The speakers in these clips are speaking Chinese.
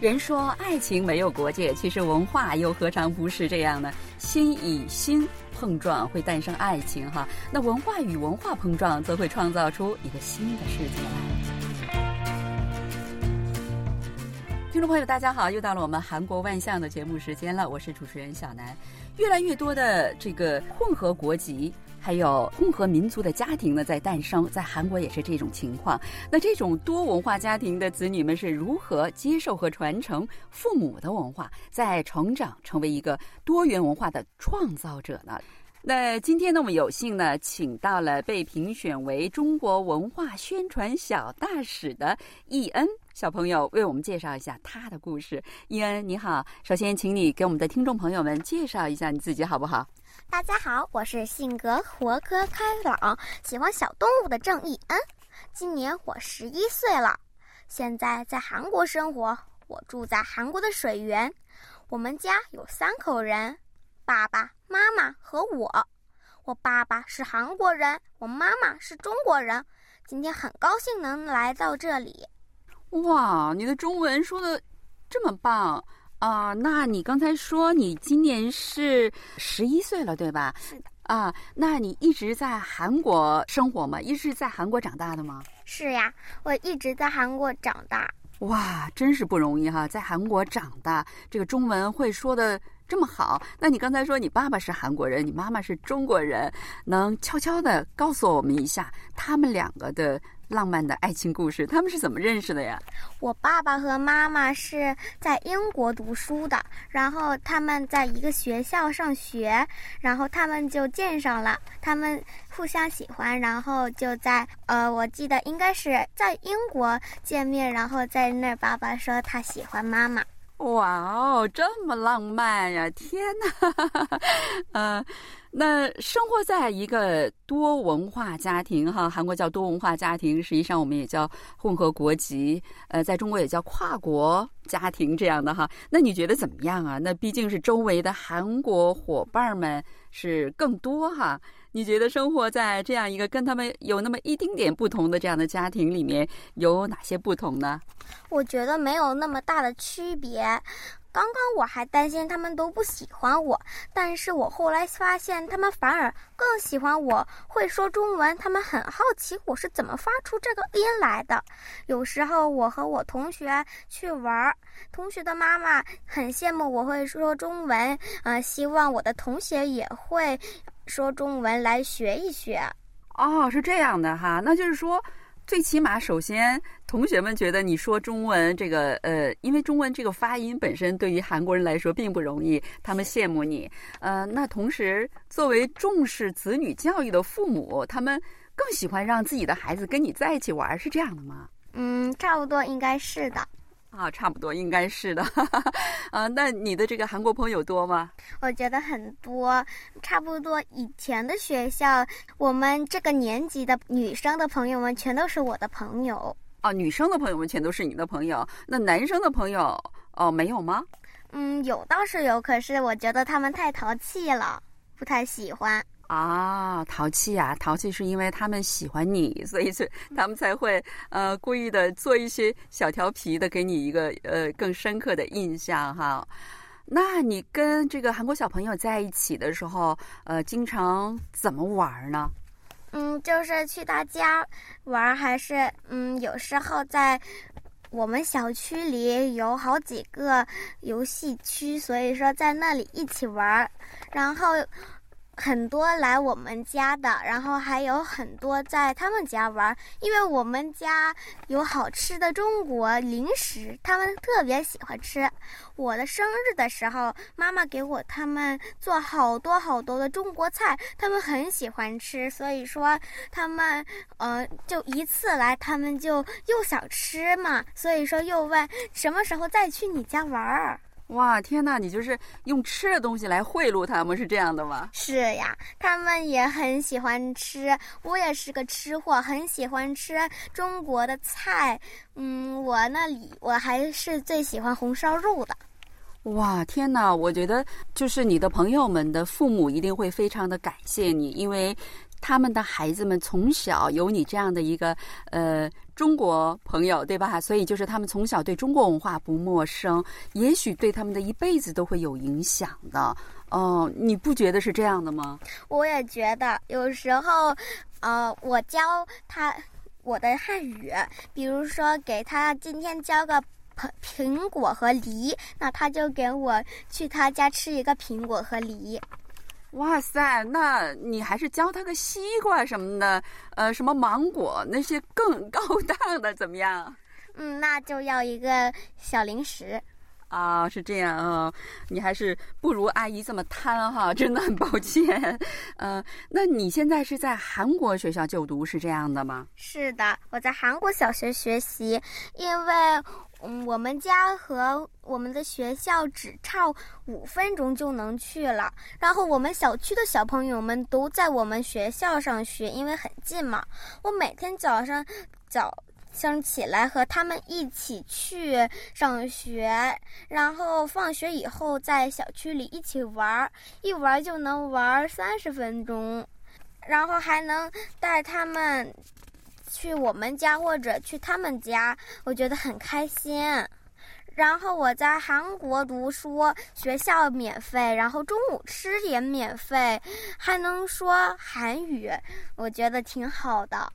人说爱情没有国界，其实文化又何尝不是这样呢？心与心碰撞会诞生爱情，哈。那文化与文化碰撞，则会创造出一个新的世界来。听众朋友，大家好，又到了我们韩国万象的节目时间了，我是主持人小南。越来越多的这个混合国籍。还有混合民族的家庭呢，在诞生，在韩国也是这种情况。那这种多文化家庭的子女们是如何接受和传承父母的文化，在成长成为一个多元文化的创造者呢？那今天呢，我们有幸呢，请到了被评选为中国文化宣传小大使的易恩小朋友，为我们介绍一下他的故事。易恩，你好，首先请你给我们的听众朋友们介绍一下你自己，好不好？大家好，我是性格活泼开朗、喜欢小动物的郑义恩。今年我十一岁了，现在在韩国生活。我住在韩国的水源。我们家有三口人：爸爸妈妈和我。我爸爸是韩国人，我妈妈是中国人。今天很高兴能来到这里。哇，你的中文说的这么棒！啊，那你刚才说你今年是十一岁了，对吧？是的。啊，那你一直在韩国生活吗？一直在韩国长大的吗？是呀，我一直在韩国长大。哇，真是不容易哈，在韩国长大，这个中文会说的这么好。那你刚才说你爸爸是韩国人，你妈妈是中国人，能悄悄的告诉我们一下他们两个的？浪漫的爱情故事，他们是怎么认识的呀？我爸爸和妈妈是在英国读书的，然后他们在一个学校上学，然后他们就见上了，他们互相喜欢，然后就在呃，我记得应该是在英国见面，然后在那儿，爸爸说他喜欢妈妈。哇哦，这么浪漫呀！天哪，呃，那生活在一个多文化家庭哈，韩国叫多文化家庭，实际上我们也叫混合国籍，呃，在中国也叫跨国家庭这样的哈。那你觉得怎么样啊？那毕竟是周围的韩国伙伴们是更多哈。你觉得生活在这样一个跟他们有那么一丁点不同的这样的家庭里面，有哪些不同呢？我觉得没有那么大的区别。刚刚我还担心他们都不喜欢我，但是我后来发现他们反而更喜欢我会说中文。他们很好奇我是怎么发出这个音来的。有时候我和我同学去玩，同学的妈妈很羡慕我会说中文，呃，希望我的同学也会。说中文来学一学，哦，是这样的哈，那就是说，最起码首先，同学们觉得你说中文这个，呃，因为中文这个发音本身对于韩国人来说并不容易，他们羡慕你，呃，那同时作为重视子女教育的父母，他们更喜欢让自己的孩子跟你在一起玩，是这样的吗？嗯，差不多应该是的。啊，差不多应该是的，啊，那你的这个韩国朋友多吗？我觉得很多，差不多以前的学校，我们这个年级的女生的朋友们全都是我的朋友。啊，女生的朋友们全都是你的朋友，那男生的朋友哦没有吗？嗯，有倒是有，可是我觉得他们太淘气了，不太喜欢。啊，淘气呀！淘气是因为他们喜欢你，所以是他们才会呃故意的做一些小调皮的，给你一个呃更深刻的印象哈。那你跟这个韩国小朋友在一起的时候，呃，经常怎么玩呢？嗯，就是去他家玩，还是嗯，有时候在我们小区里有好几个游戏区，所以说在那里一起玩，然后。很多来我们家的，然后还有很多在他们家玩，因为我们家有好吃的中国零食，他们特别喜欢吃。我的生日的时候，妈妈给我他们做好多好多的中国菜，他们很喜欢吃，所以说他们呃就一次来，他们就又想吃嘛，所以说又问什么时候再去你家玩儿。哇，天哪！你就是用吃的东西来贿赂他们，是这样的吗？是呀，他们也很喜欢吃。我也是个吃货，很喜欢吃中国的菜。嗯，我那里我还是最喜欢红烧肉的。哇，天哪！我觉得就是你的朋友们的父母一定会非常的感谢你，因为他们的孩子们从小有你这样的一个呃中国朋友，对吧？所以就是他们从小对中国文化不陌生，也许对他们的一辈子都会有影响的。哦，你不觉得是这样的吗？我也觉得，有时候，呃，我教他我的汉语，比如说给他今天教个。苹果和梨，那他就给我去他家吃一个苹果和梨。哇塞，那你还是教他个西瓜什么的，呃，什么芒果那些更高档的怎么样？嗯，那就要一个小零食。啊，是这样啊，你还是不如阿姨这么贪哈，真的很抱歉。呃，那你现在是在韩国学校就读，是这样的吗？是的，我在韩国小学学习，因为。嗯，我们家和我们的学校只差五分钟就能去了。然后我们小区的小朋友们都在我们学校上学，因为很近嘛。我每天早上早想起来和他们一起去上学，然后放学以后在小区里一起玩儿，一玩就能玩三十分钟，然后还能带他们。去我们家或者去他们家，我觉得很开心。然后我在韩国读书，学校免费，然后中午吃也免费，还能说韩语，我觉得挺好的。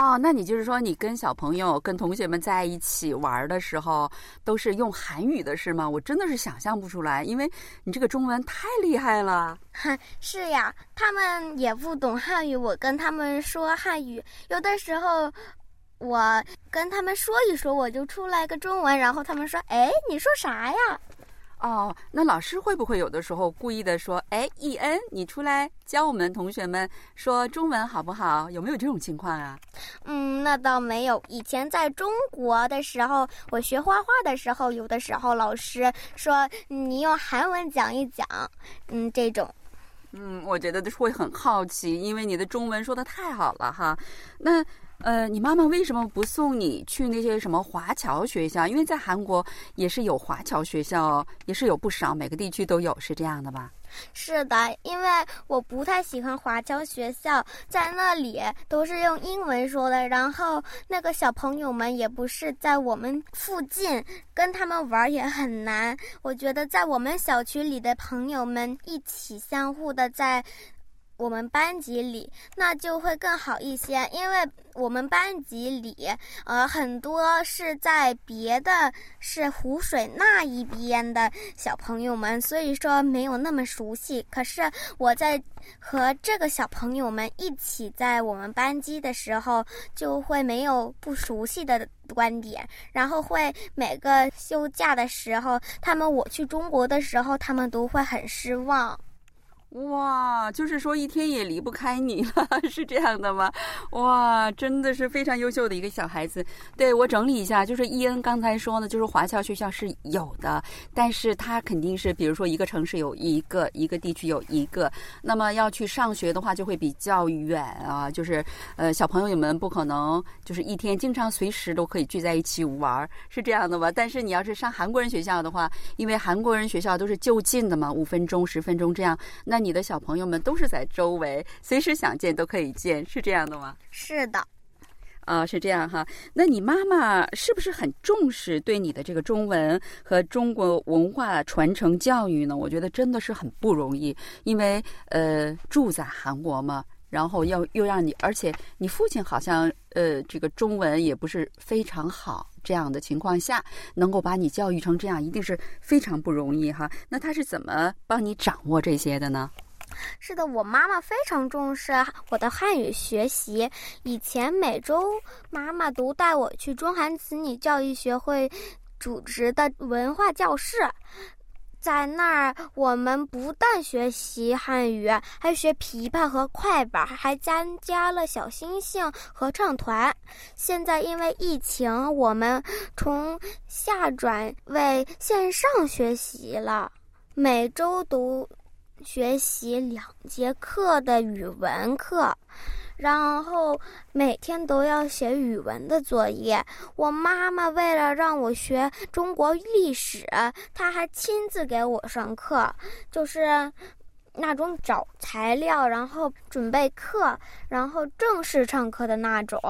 哦，那你就是说，你跟小朋友、跟同学们在一起玩的时候，都是用韩语的是吗？我真的是想象不出来，因为你这个中文太厉害了。哼，是呀，他们也不懂汉语，我跟他们说汉语，有的时候我跟他们说一说，我就出来个中文，然后他们说：“哎，你说啥呀？”哦，那老师会不会有的时候故意的说：“哎，易恩，你出来教我们同学们说中文好不好？”有没有这种情况啊？嗯，那倒没有。以前在中国的时候，我学画画的时候，有的时候老师说你用韩文讲一讲，嗯，这种。嗯，我觉得会很好奇，因为你的中文说的太好了哈。那。呃，你妈妈为什么不送你去那些什么华侨学校？因为在韩国也是有华侨学校，也是有不少，每个地区都有，是这样的吧？是的，因为我不太喜欢华侨学校，在那里都是用英文说的，然后那个小朋友们也不是在我们附近，跟他们玩也很难。我觉得在我们小区里的朋友们一起相互的在。我们班级里那就会更好一些，因为我们班级里呃很多是在别的是湖水那一边的小朋友们，所以说没有那么熟悉。可是我在和这个小朋友们一起在我们班级的时候，就会没有不熟悉的观点，然后会每个休假的时候，他们我去中国的时候，他们都会很失望。哇，就是说一天也离不开你了，是这样的吗？哇，真的是非常优秀的一个小孩子。对我整理一下，就是伊恩刚才说的，就是华侨学校是有的，但是他肯定是，比如说一个城市有一个，一个地区有一个，那么要去上学的话就会比较远啊。就是呃，小朋友们不可能就是一天经常随时都可以聚在一起玩，是这样的吗？但是你要是上韩国人学校的话，因为韩国人学校都是就近的嘛，五分钟、十分钟这样，那。你的小朋友们都是在周围，随时想见都可以见，是这样的吗？是的，啊，是这样哈。那你妈妈是不是很重视对你的这个中文和中国文化传承教育呢？我觉得真的是很不容易，因为呃住在韩国嘛，然后要又让你，而且你父亲好像呃这个中文也不是非常好。这样的情况下，能够把你教育成这样，一定是非常不容易哈。那他是怎么帮你掌握这些的呢？是的，我妈妈非常重视我的汉语学习。以前每周妈妈都带我去中韩子女教育学会组织的文化教室。在那儿，我们不但学习汉语，还学琵琶和快板，还参加了小星星合唱团。现在因为疫情，我们从下转为线上学习了，每周都学习两节课的语文课。然后每天都要写语文的作业。我妈妈为了让我学中国历史，她还亲自给我上课，就是。那种找材料，然后准备课，然后正式上课的那种。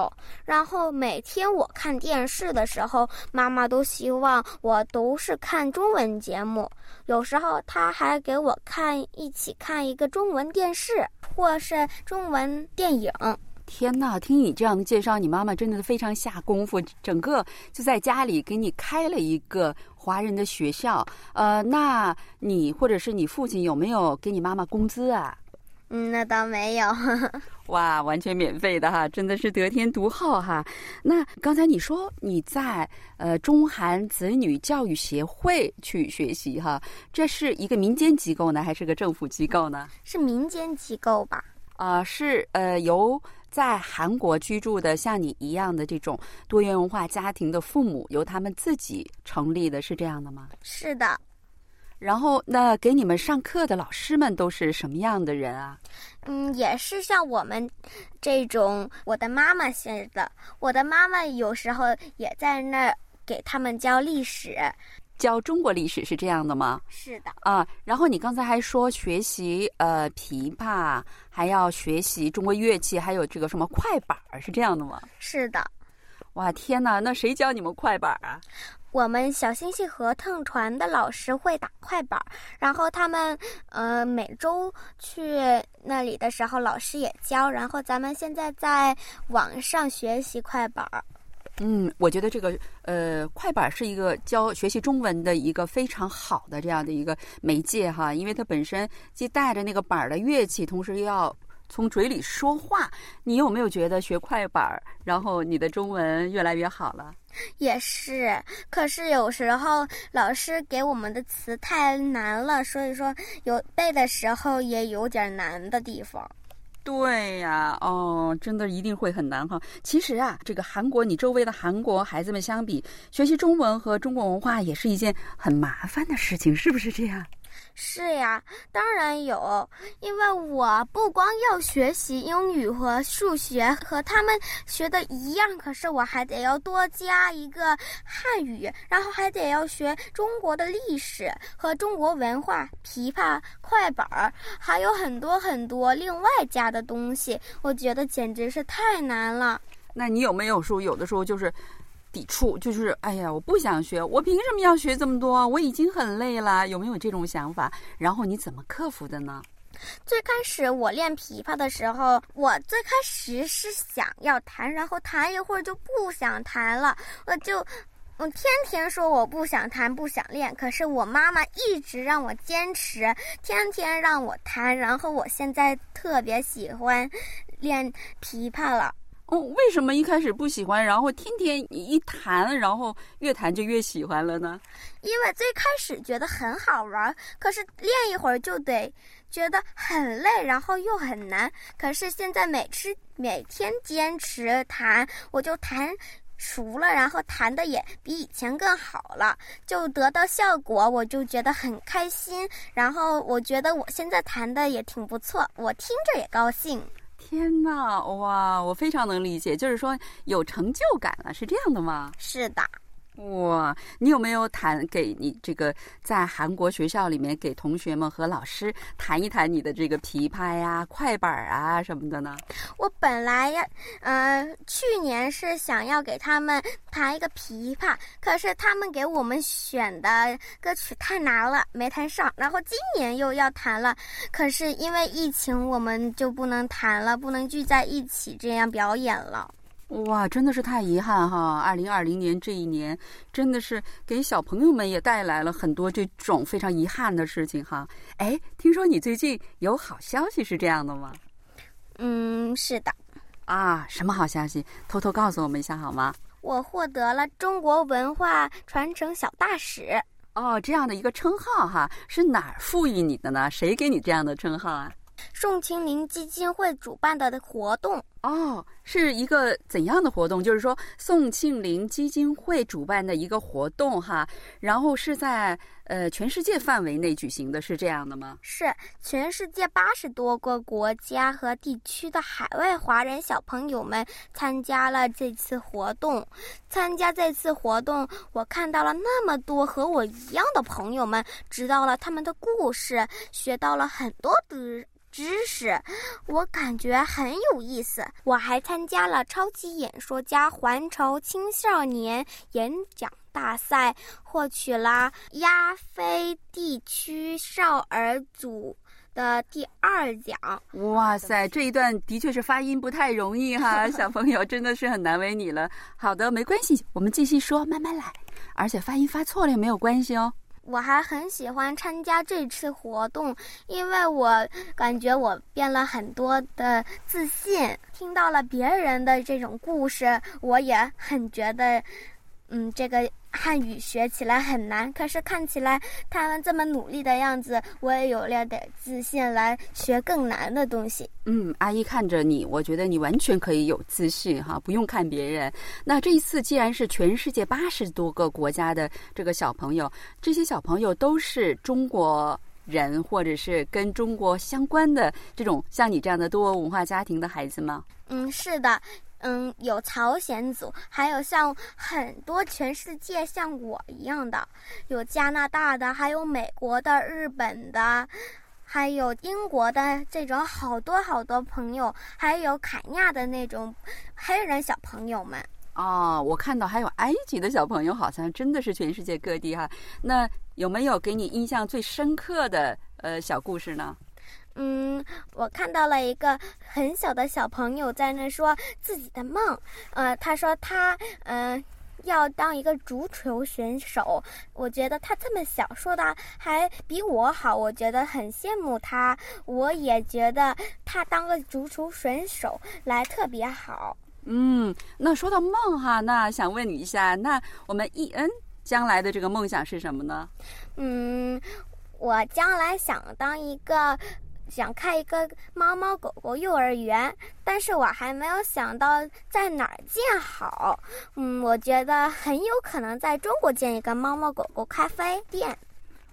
然后每天我看电视的时候，妈妈都希望我都是看中文节目。有时候她还给我看一起看一个中文电视，或是中文电影。天呐，听你这样的介绍，你妈妈真的非常下功夫，整个就在家里给你开了一个华人的学校。呃，那你或者是你父亲有没有给你妈妈工资啊？嗯，那倒没有。哇，完全免费的哈，真的是得天独厚哈。那刚才你说你在呃中韩子女教育协会去学习哈，这是一个民间机构呢，还是个政府机构呢？是民间机构吧？啊，是呃由。在韩国居住的像你一样的这种多元文化家庭的父母，由他们自己成立的，是这样的吗？是的。然后，那给你们上课的老师们都是什么样的人啊？嗯，也是像我们这种我的妈妈似的。我的妈妈有时候也在那儿给他们教历史。教中国历史是这样的吗？是的啊，然后你刚才还说学习呃琵琶，还要学习中国乐器，还有这个什么快板儿，是这样的吗？是的。哇，天哪！那谁教你们快板啊？我们小星星合唱团的老师会打快板，然后他们呃每周去那里的时候，老师也教，然后咱们现在在网上学习快板儿。嗯，我觉得这个呃，快板是一个教学习中文的一个非常好的这样的一个媒介哈，因为它本身既带着那个板的乐器，同时又要从嘴里说话。你有没有觉得学快板，然后你的中文越来越好了？也是，可是有时候老师给我们的词太难了，所以说有背的时候也有点难的地方。对呀，哦，真的一定会很难哈。其实啊，这个韩国，你周围的韩国孩子们相比，学习中文和中国文化也是一件很麻烦的事情，是不是这样？是呀，当然有，因为我不光要学习英语和数学，和他们学的一样，可是我还得要多加一个汉语，然后还得要学中国的历史和中国文化，琵琶、快板儿，还有很多很多另外加的东西，我觉得简直是太难了。那你有没有说，有的时候就是？抵触就是哎呀，我不想学，我凭什么要学这么多？我已经很累了，有没有这种想法？然后你怎么克服的呢？最开始我练琵琶的时候，我最开始是想要弹，然后弹一会儿就不想弹了，我就我天天说我不想弹，不想练。可是我妈妈一直让我坚持，天天让我弹，然后我现在特别喜欢练琵琶了。哦，为什么一开始不喜欢，然后天天一弹，然后越弹就越喜欢了呢？因为最开始觉得很好玩，可是练一会儿就得觉得很累，然后又很难。可是现在每次每天坚持弹，我就弹熟了，然后弹的也比以前更好了，就得到效果，我就觉得很开心。然后我觉得我现在弹的也挺不错，我听着也高兴。天呐，哇，我非常能理解，就是说有成就感了，是这样的吗？是的。哇，你有没有弹给你这个在韩国学校里面给同学们和老师弹一弹你的这个琵琶呀、快板啊什么的呢？我本来要，呃，去年是想要给他们弹一个琵琶，可是他们给我们选的歌曲太难了，没弹上。然后今年又要弹了，可是因为疫情，我们就不能弹了，不能聚在一起这样表演了。哇，真的是太遗憾哈！二零二零年这一年，真的是给小朋友们也带来了很多这种非常遗憾的事情哈。哎，听说你最近有好消息，是这样的吗？嗯，是的。啊，什么好消息？偷偷告诉我们一下好吗？我获得了中国文化传承小大使。哦，这样的一个称号哈，是哪儿赋予你的呢？谁给你这样的称号啊？宋庆龄基金会主办的活动。哦，是一个怎样的活动？就是说宋庆龄基金会主办的一个活动哈，然后是在呃全世界范围内举行的，是这样的吗？是全世界八十多个国家和地区的海外华人小朋友们参加了这次活动。参加这次活动，我看到了那么多和我一样的朋友们，知道了他们的故事，学到了很多的。知识，我感觉很有意思。我还参加了超级演说家环球青少年演讲大赛，获取了亚非地区少儿组的第二奖。哇塞，这一段的确是发音不太容易哈，小朋友真的是很难为你了。好的，没关系，我们继续说，慢慢来。而且发音发错了也没有关系哦。我还很喜欢参加这次活动，因为我感觉我变了很多的自信。听到了别人的这种故事，我也很觉得，嗯，这个。汉语学起来很难，可是看起来他们这么努力的样子，我也有了点自信来学更难的东西。嗯，阿姨看着你，我觉得你完全可以有自信哈，不用看别人。那这一次既然是全世界八十多个国家的这个小朋友，这些小朋友都是中国人，或者是跟中国相关的这种像你这样的多文化家庭的孩子吗？嗯，是的。嗯，有朝鲜族，还有像很多全世界像我一样的，有加拿大的，还有美国的、日本的，还有英国的这种好多好多朋友，还有凯亚的那种黑人小朋友们。哦，我看到还有埃及的小朋友，好像真的是全世界各地哈。那有没有给你印象最深刻的呃小故事呢？嗯，我看到了一个很小的小朋友在那说自己的梦。呃，他说他嗯要当一个足球选手。我觉得他这么小，说的还比我好，我觉得很羡慕他。我也觉得他当个足球选手来特别好。嗯，那说到梦哈，那想问你一下，那我们伊恩将来的这个梦想是什么呢？嗯，我将来想当一个。想开一个猫猫狗狗幼儿园，但是我还没有想到在哪儿建好。嗯，我觉得很有可能在中国建一个猫猫狗狗咖啡店。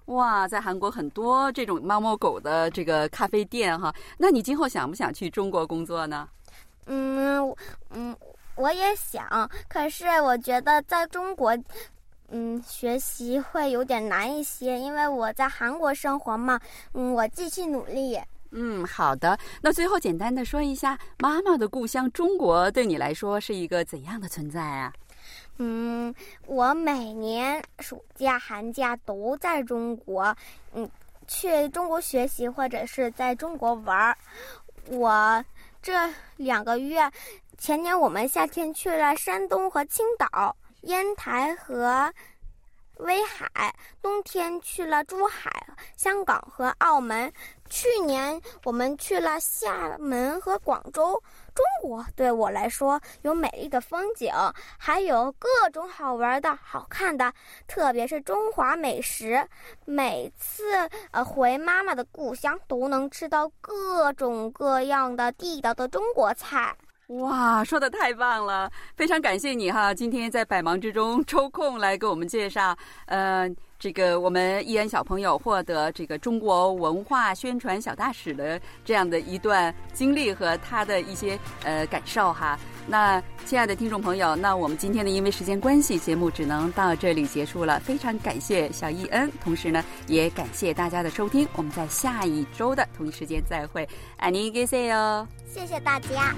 哇，在韩国很多这种猫猫狗的这个咖啡店哈。那你今后想不想去中国工作呢？嗯嗯，我也想，可是我觉得在中国。嗯，学习会有点难一些，因为我在韩国生活嘛。嗯，我继续努力。嗯，好的。那最后简单的说一下，妈妈的故乡中国对你来说是一个怎样的存在啊？嗯，我每年暑假、寒假都在中国，嗯，去中国学习或者是在中国玩儿。我这两个月，前年我们夏天去了山东和青岛。烟台和威海，冬天去了珠海、香港和澳门。去年我们去了厦门和广州。中国对我来说有美丽的风景，还有各种好玩的好看的，特别是中华美食。每次呃回妈妈的故乡，都能吃到各种各样的地道的中国菜。哇，说的太棒了！非常感谢你哈，今天在百忙之中抽空来给我们介绍，呃，这个我们易恩小朋友获得这个中国文化宣传小大使的这样的一段经历和他的一些呃感受哈。那亲爱的听众朋友，那我们今天呢因为时间关系，节目只能到这里结束了。非常感谢小易恩，同时呢，也感谢大家的收听。我们在下一周的同一时间再会，爱你，给 say，谢谢大家。